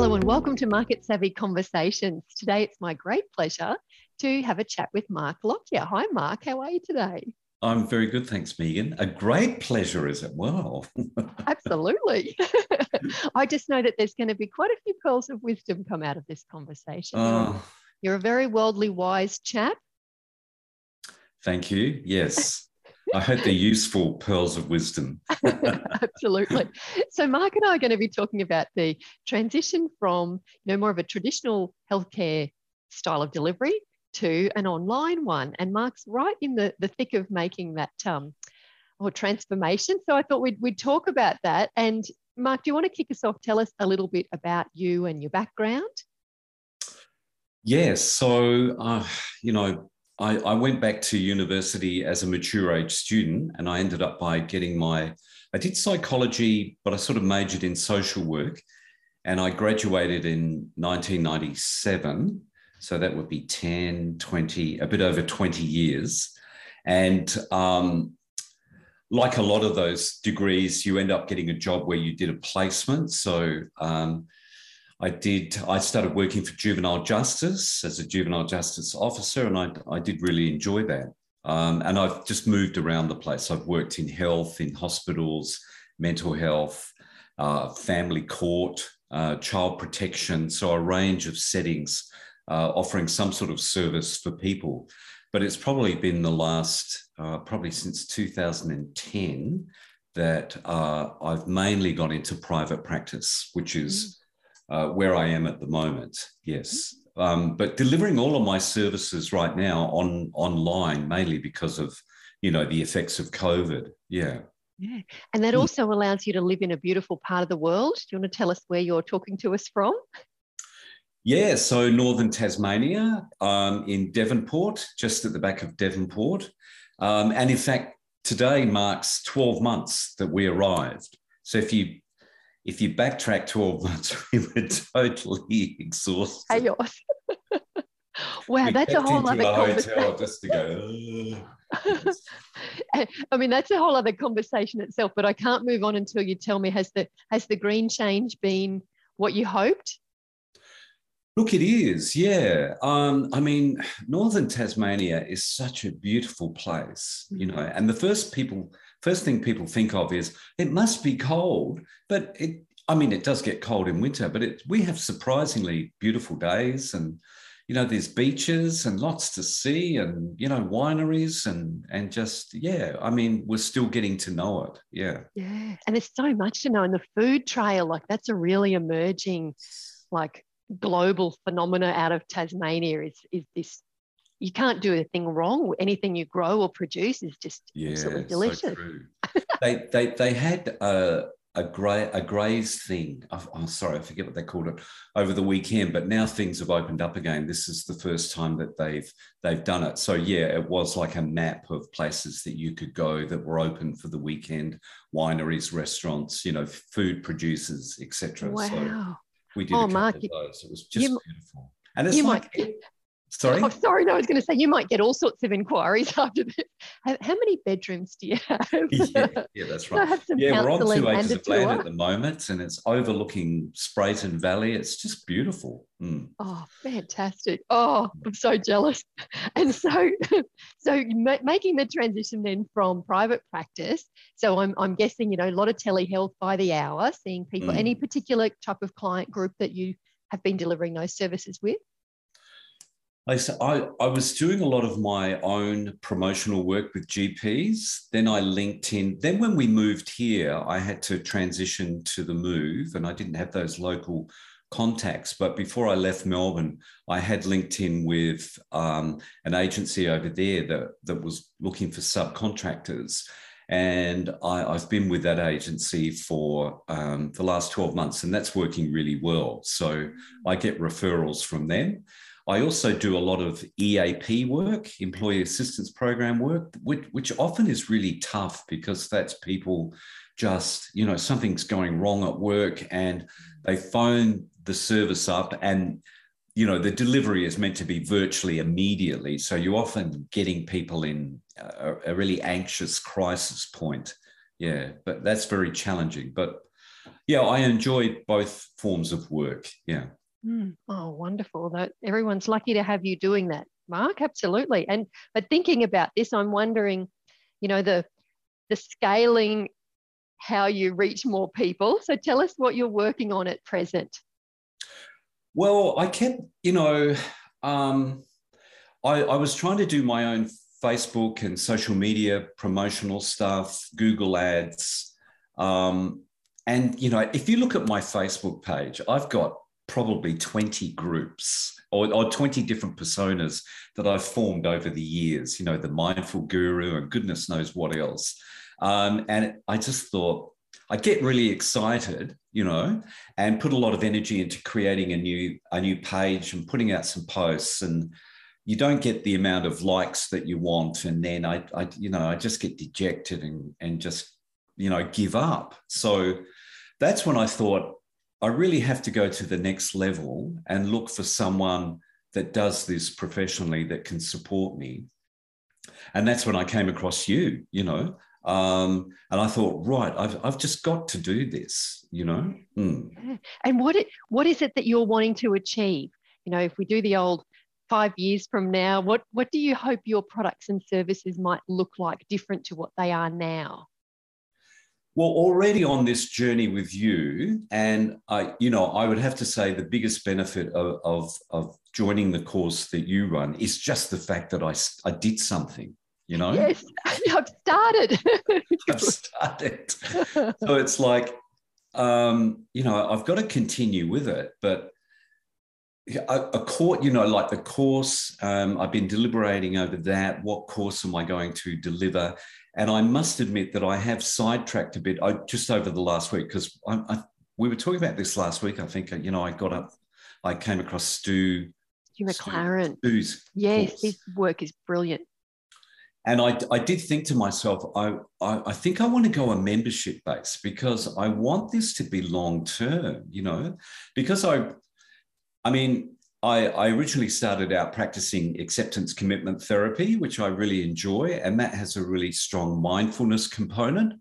Hello and welcome to Market Savvy Conversations. Today it's my great pleasure to have a chat with Mark Lockyer. Hi, Mark. How are you today? I'm very good, thanks, Megan. A great pleasure is it? Well, Absolutely. I just know that there's going to be quite a few pearls of wisdom come out of this conversation. uh, You're a very worldly wise chap. thank you. Yes. I hope they're useful pearls of wisdom. Absolutely. So Mark and I are going to be talking about the transition from you know more of a traditional healthcare style of delivery to an online one. And Mark's right in the, the thick of making that um, or transformation. So I thought we'd, we'd talk about that. And Mark, do you want to kick us off? Tell us a little bit about you and your background. Yes. So, uh, you know, I, I went back to university as a mature age student and I ended up by getting my, I did psychology, but I sort of majored in social work. And I graduated in 1997. So that would be 10, 20, a bit over 20 years. And um, like a lot of those degrees, you end up getting a job where you did a placement. So um, I did, I started working for juvenile justice as a juvenile justice officer, and I, I did really enjoy that. Um, and I've just moved around the place. I've worked in health, in hospitals, mental health, uh, family court, uh, child protection. So a range of settings uh, offering some sort of service for people. But it's probably been the last, uh, probably since 2010, that uh, I've mainly gone into private practice, which is uh, where I am at the moment. Yes. Um, but delivering all of my services right now on online, mainly because of you know the effects of COVID. Yeah. Yeah. And that Hmm. also allows you to live in a beautiful part of the world. Do you want to tell us where you're talking to us from? Yeah, so northern Tasmania um, in Devonport, just at the back of Devonport. Um, and in fact, today marks 12 months that we arrived. So if you if you backtrack 12 months, we were totally exhausted. Chaos. wow, We that's a whole other the conversation. just to go. I mean, that's a whole other conversation itself. But I can't move on until you tell me has the has the green change been what you hoped? Look, it is, yeah. Um, I mean, northern Tasmania is such a beautiful place, you know. And the first people, first thing people think of is it must be cold, but it. I mean, it does get cold in winter, but it, we have surprisingly beautiful days, and you know, there's beaches and lots to see, and you know, wineries, and and just yeah. I mean, we're still getting to know it. Yeah. Yeah, and there's so much to know. And the food trail, like that's a really emerging, like global phenomena out of Tasmania. Is is this? You can't do a thing wrong. Anything you grow or produce is just Yeah, absolutely so delicious. true. they they they had a a grey a graze thing. I'm sorry, I forget what they called it over the weekend. But now things have opened up again. This is the first time that they've they've done it. So yeah, it was like a map of places that you could go that were open for the weekend: wineries, restaurants, you know, food producers, etc. So Wow. we did Oh, a couple Mark, of those. It was just you- beautiful. And it's you like, might- sorry. Oh, sorry, no, I was going to say you might get all sorts of inquiries after this. How, how many bedrooms do you have? yeah, yeah, that's Can I right. have some Yeah, we're on counselling two and acres a of land at the moment, and it's overlooking Spreyton Valley. It's just beautiful. Mm. Oh, fantastic. Oh, I'm so jealous. And so, so making the transition then from private practice. So I'm, I'm guessing, you know, a lot of telehealth by the hour, seeing people, Mm. any particular type of client group that you have been delivering those services with? I, I, was doing a lot of my own promotional work with GPs. Then I linked in. Then when we moved here, I had to transition to the move, and I didn't have those local contacts. But before I left Melbourne, I had linked in with um, an agency over there that, that was looking for subcontractors. And I, I've been with that agency for um, the last 12 months, and that's working really well. So I get referrals from them. I also do a lot of EAP work, employee assistance program work, which, which often is really tough because that's people just, you know, something's going wrong at work and they phone the service up and you know the delivery is meant to be virtually immediately so you're often getting people in a, a really anxious crisis point yeah but that's very challenging but yeah, I enjoy both forms of work. Yeah. Mm. Oh, wonderful. That everyone's lucky to have you doing that, Mark. Absolutely. And but thinking about this, I'm wondering, you know, the the scaling how you reach more people. So tell us what you're working on at present. Well, I kept, you know, um, I, I was trying to do my own Facebook and social media promotional stuff, Google ads. Um, and, you know, if you look at my Facebook page, I've got probably 20 groups or, or 20 different personas that I've formed over the years, you know, the mindful guru and goodness knows what else. Um, and I just thought, I get really excited, you know, and put a lot of energy into creating a new a new page and putting out some posts and you don't get the amount of likes that you want and then I, I you know I just get dejected and and just you know give up. So that's when I thought I really have to go to the next level and look for someone that does this professionally that can support me. And that's when I came across you, you know. Um, and I thought, right, I've, I've just got to do this, you know. Mm. And what it, what is it that you're wanting to achieve? You know, if we do the old five years from now, what what do you hope your products and services might look like different to what they are now? Well, already on this journey with you, and I, you know, I would have to say the biggest benefit of, of, of joining the course that you run is just the fact that I, I did something you know? Yes, I've started. I've started. so it's like, um, you know, I've got to continue with it, but a, a court, you know, like the course, um, I've been deliberating over that. What course am I going to deliver? And I must admit that I have sidetracked a bit I, just over the last week because we were talking about this last week. I think, you know, I got up, I came across Stu. Stu McLaren. Stu's yes, course. his work is brilliant and I, I did think to myself, I, I, I think I want to go a membership base because I want this to be long term, you know, because I, I mean, I, I originally started out practicing acceptance commitment therapy, which I really enjoy, and that has a really strong mindfulness component.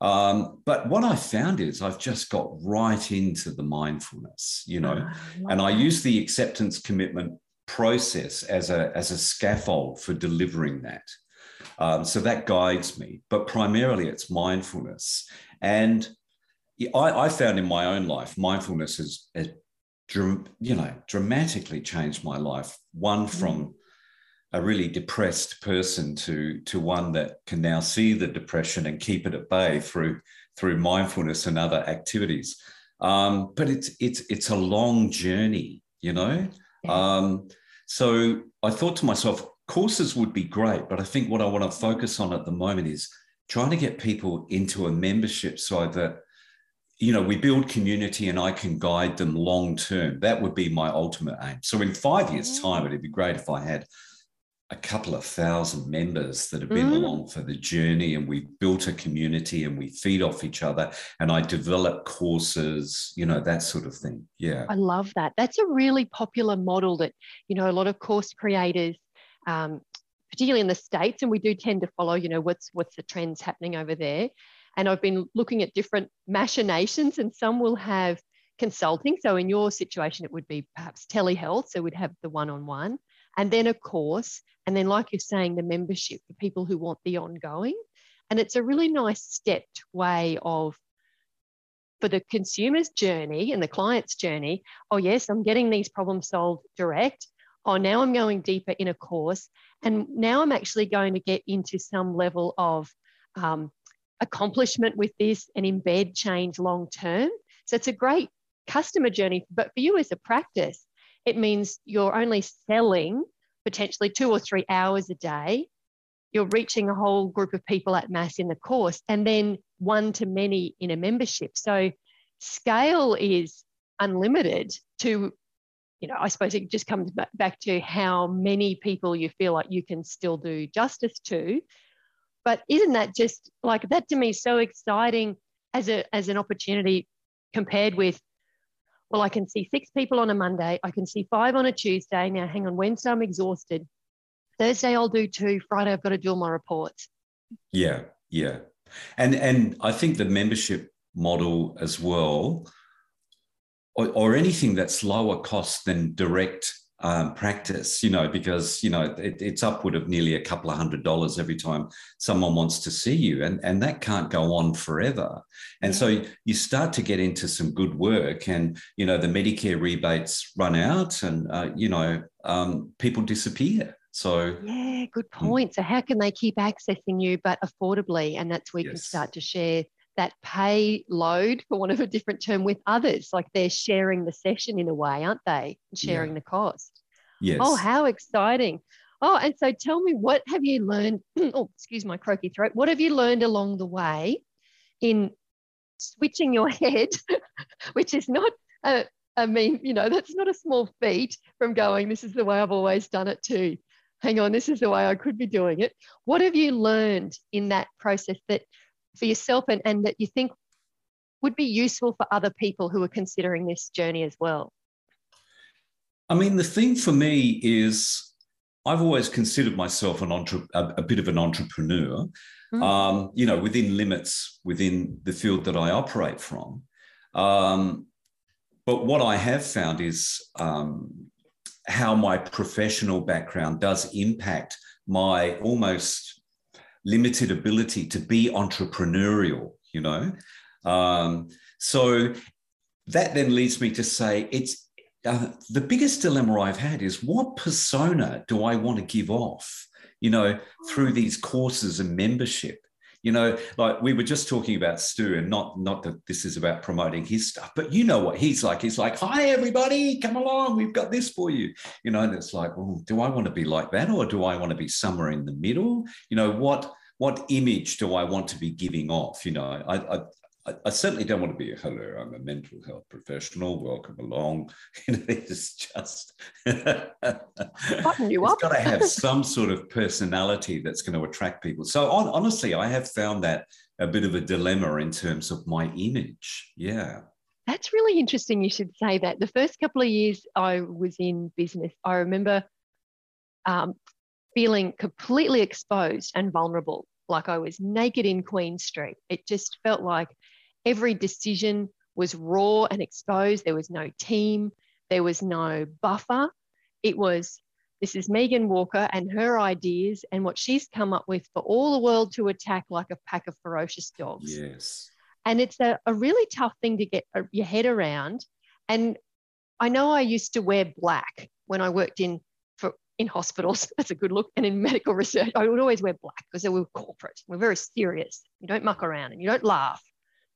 Um, but what I found is I've just got right into the mindfulness, you know, oh, and I use the acceptance commitment process as a as a scaffold for delivering that. Um, so that guides me, but primarily it's mindfulness. And I, I found in my own life, mindfulness has, has you know, dramatically changed my life. One mm. from a really depressed person to to one that can now see the depression and keep it at bay through through mindfulness and other activities. Um, but it's it's it's a long journey, you know. Yeah. Um, so I thought to myself, courses would be great, but I think what I want to focus on at the moment is trying to get people into a membership so that you know we build community and I can guide them long term. That would be my ultimate aim. So in five years' mm. time, it'd be great if I had a couple of thousand members that have been mm. along for the journey and we've built a community and we feed off each other and I develop courses, you know, that sort of thing. Yeah. I love that. That's a really popular model that, you know, a lot of course creators um, particularly in the states, and we do tend to follow, you know, what's what's the trends happening over there. And I've been looking at different machinations, and some will have consulting. So in your situation, it would be perhaps telehealth. So we'd have the one-on-one, and then a course, and then like you're saying, the membership for people who want the ongoing. And it's a really nice stepped way of for the consumer's journey and the client's journey, oh, yes, I'm getting these problems solved direct oh, now I'm going deeper in a course. And now I'm actually going to get into some level of um, accomplishment with this and embed change long term. So it's a great customer journey. But for you as a practice, it means you're only selling potentially two or three hours a day. You're reaching a whole group of people at mass in the course and then one to many in a membership. So scale is unlimited to you know, I suppose it just comes back to how many people you feel like you can still do justice to. But isn't that just like that to me so exciting as a as an opportunity compared with, well, I can see six people on a Monday, I can see five on a Tuesday. Now, hang on, Wednesday I'm exhausted. Thursday I'll do two. Friday I've got to do all my reports. Yeah, yeah, and and I think the membership model as well, or, or anything that's lower cost than direct um, practice, you know, because, you know, it, it's upward of nearly a couple of hundred dollars every time someone wants to see you. And, and that can't go on forever. And so you start to get into some good work and, you know, the Medicare rebates run out and, uh, you know, um, people disappear. So, yeah, good hmm. point. Mm. So, how can they keep accessing you but affordably? And that's where yes. you can start to share that pay load, for one of a different term, with others. Like they're sharing the session in a way, aren't they? Sharing yeah. the cost. Yes. Oh, how exciting. Oh, and so tell me, what have you learned? oh, excuse my croaky throat. What have you learned along the way in switching your head, which is not a, I mean, you know, that's not a small feat from going, this is the way I've always done it too. Hang on, this is the way I could be doing it. What have you learned in that process that for yourself and, and that you think would be useful for other people who are considering this journey as well? I mean, the thing for me is I've always considered myself an entre- a, a bit of an entrepreneur, mm. um, you know, within limits within the field that I operate from. Um, but what I have found is um, how my professional background does impact my almost limited ability to be entrepreneurial, you know? Um, so that then leads me to say it's uh, the biggest dilemma I've had is what persona do I want to give off, you know, through these courses and membership? You know, like we were just talking about Stu, and not not that this is about promoting his stuff, but you know what he's like. He's like, "Hi, everybody, come along. We've got this for you." You know, and it's like, well, do I want to be like that, or do I want to be somewhere in the middle? You know, what what image do I want to be giving off? You know, I, I, I, certainly don't want to be a hello, I'm a mental health professional. Welcome along. It's just button you up. It's got to have some sort of personality that's going to attract people. So on, honestly, I have found that a bit of a dilemma in terms of my image. Yeah. That's really interesting. You should say that. The first couple of years I was in business, I remember um, feeling completely exposed and vulnerable, like I was naked in Queen Street. It just felt like every decision was raw and exposed. There was no team, there was no buffer. It was this is Megan Walker and her ideas and what she's come up with for all the world to attack like a pack of ferocious dogs. Yes. And it's a, a really tough thing to get uh, your head around. And I know I used to wear black when I worked in for in hospitals. That's a good look. And in medical research, I would always wear black because we were corporate. We're very serious. You don't muck around and you don't laugh.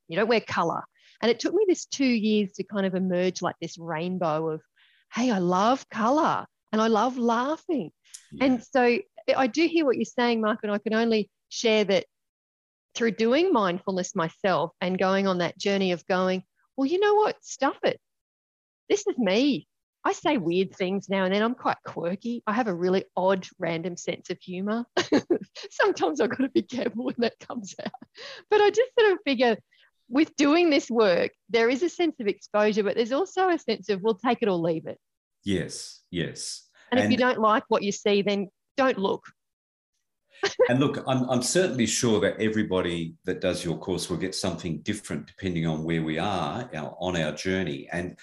You don't wear color. And it took me this two years to kind of emerge like this rainbow of, hey, I love color and I love laughing. Yeah. And so I do hear what you're saying, Mark, and I can only share that through doing mindfulness myself and going on that journey of going, well, you know what? Stuff it. This is me. I say weird things now and then. I'm quite quirky. I have a really odd, random sense of humor. Sometimes I've got to be careful when that comes out. But I just sort of figure with doing this work, there is a sense of exposure, but there's also a sense of we'll take it or leave it. Yes, yes. And, and if you don't like what you see, then don't look. and look, I'm, I'm certainly sure that everybody that does your course will get something different depending on where we are on our journey. And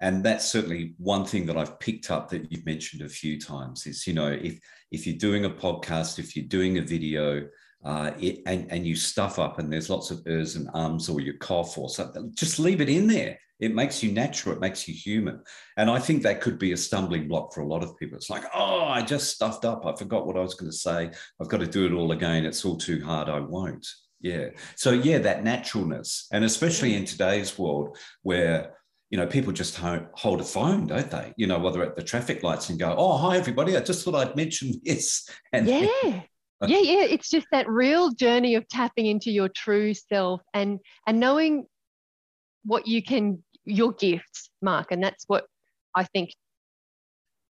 and that's certainly one thing that I've picked up that you've mentioned a few times is you know if if you're doing a podcast, if you're doing a video, uh, it, and and you stuff up and there's lots of ers and ums or you cough or something, just leave it in there. It makes you natural. It makes you human. And I think that could be a stumbling block for a lot of people. It's like, oh, I just stuffed up. I forgot what I was going to say. I've got to do it all again. It's all too hard. I won't. Yeah. So yeah, that naturalness, and especially in today's world where you know, people just hold a phone, don't they? You know, whether at the traffic lights and go, "Oh, hi everybody, I just thought I'd mention this." And yeah, yeah, yeah. It's just that real journey of tapping into your true self and and knowing what you can, your gifts, Mark, and that's what I think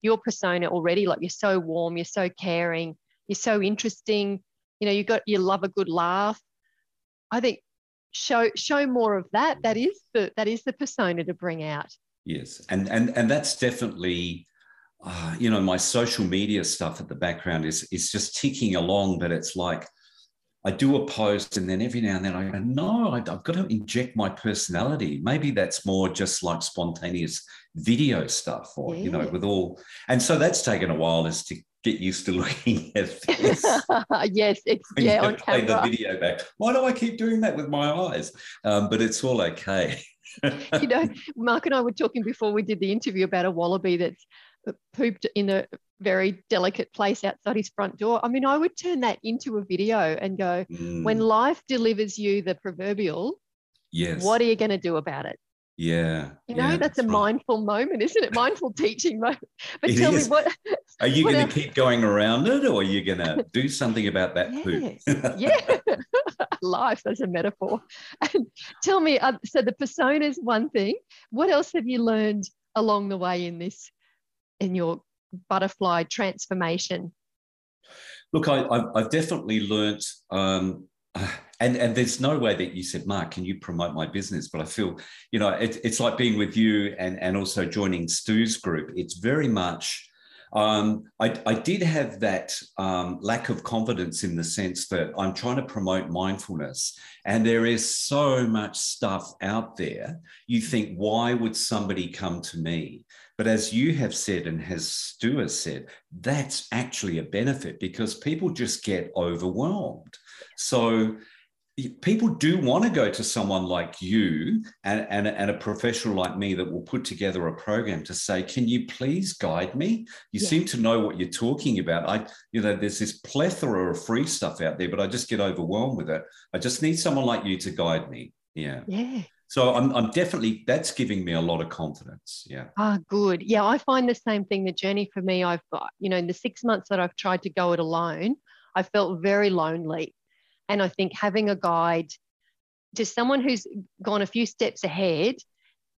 your persona already. Like you're so warm, you're so caring, you're so interesting. You know, you got you love a good laugh. I think show show more of that that is the that is the persona to bring out yes and and and that's definitely uh, you know my social media stuff at the background is is just ticking along but it's like I do a post and then every now and then I go, no, I, have got to inject my personality. Maybe that's more just like spontaneous video stuff or, yeah. you know, with all. And so that's taken a while is to get used to looking at this. yes, it's, yeah, on play camera. the video back. Why do I keep doing that with my eyes? Um, but it's all okay. you know, Mark and I were talking before we did the interview about a wallaby that's pooped in a very delicate place outside his front door. I mean, I would turn that into a video and go, mm. when life delivers you the proverbial, yes, what are you going to do about it? Yeah. You know, yeah, that's, that's, a right. mindful moment, isn't it? Mindful teaching moment. But it tell is. me what are you going to keep going around it or are you going to do something about that yes. poop? yeah. Life as a metaphor. And tell me, uh, so the persona is one thing. What else have you learned along the way in this, in your butterfly transformation? Look, I, have definitely learnt, um, and, and there's no way that you said, Mark, can you promote my business? But I feel, you know, it, it's like being with you and, and also joining Stu's group. It's very much, um, I, I, did have that um, lack of confidence in the sense that I'm trying to promote mindfulness, and there is so much stuff out there. You think, why would somebody come to me? But as you have said, and as Stu has said, that's actually a benefit because people just get overwhelmed. So people do want to go to someone like you and, and, and, a professional like me that will put together a program to say can you please guide me? You seem to know what you're talking about. I you know there's this plethora of free stuff out there but i just get overwhelmed with it. I just need someone like you to guide me. Yeah. Yeah. So I'm, I'm definitely that's giving me a lot of confidence. Yeah. Ah good. Yeah i find the same thing. The journey for me i've got you know in the six months that i've tried to go it alone i felt very lonely and I think having a guide to someone who's gone a few steps ahead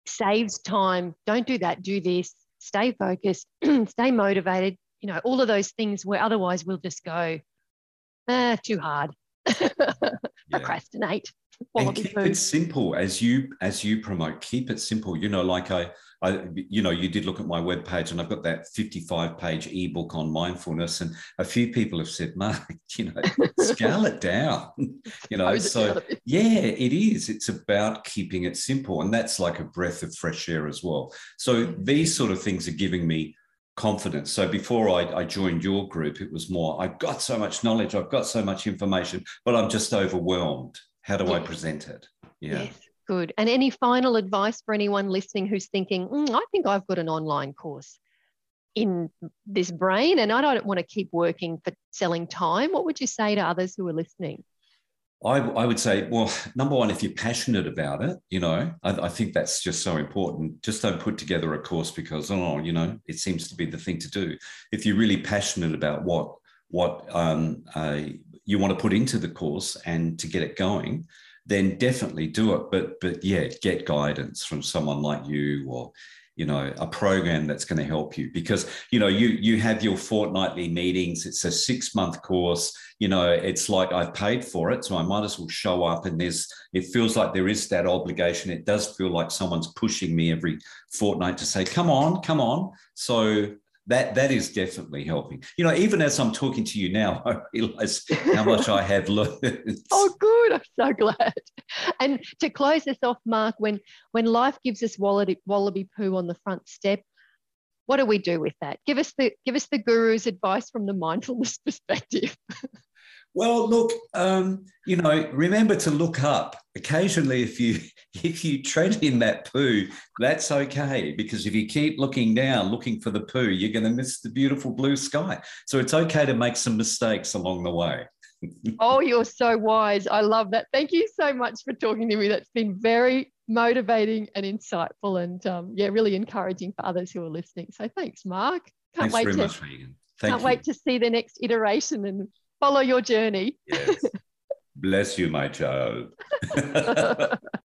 saves time. Don't do that, do this, stay focused, stay motivated, you know, all of those things where otherwise we'll just go, ah, too hard. Procrastinate. And keep food. it simple as you as you promote. Keep it simple. You know, like I I, you know, you did look at my web page and I've got that 55 page ebook on mindfulness. And a few people have said, Mark, you know, scale it down, you know. so, yeah, it is. It's about keeping it simple. And that's like a breath of fresh air as well. So, these sort of things are giving me confidence. So before I, I, joined your group, it was more, I've got so much knowledge, I've got so much information, but I'm just overwhelmed. How do yes. I present it? Yeah. Yes. Good. And any final advice for anyone listening who's thinking, mm, I think I've got an online course in this brain and I don't want to keep working for selling time? What would you say to others who are listening? I, I would say, well, number one, if you're passionate about it, you know, I, I, think that's just so important. Just don't put together a course because, oh, you know, it seems to be the thing to do. If you're really passionate about what what um, uh, you want to put into the course and to get it going, then definitely do it. But but yeah, get guidance from someone like you or you know a program that's going to help you. Because you know you you have your fortnightly meetings. It's a six month course. You know it's like i've paid for it so i might as well show up and there's it feels like there is that obligation. It does feel like someone's pushing me every fortnight to say come on come on. So that that is definitely helping. You know, even as I'm talking to you now, I realize how much I have learned. oh, good! I'm so glad. And to close this off, Mark, when when life gives us wallaby, wallaby poo on the front step, what do we do with that? Give us the give us the guru's advice from the mindfulness perspective. Well, look, um, you know, remember to look up occasionally. If you if you tread in that poo, that's okay because if you keep looking down, looking for the poo, you're going to miss the beautiful blue sky. So it's okay to make some mistakes along the way. oh, you're so wise. I love that. Thank you so much for talking to me. That's been very motivating and insightful, and um, yeah, really encouraging for others who are listening. So thanks, Mark. Can't thanks wait to, much, Megan. Thank can't you. wait to see the next iteration and follow your journey. Yes. Bless you, my child.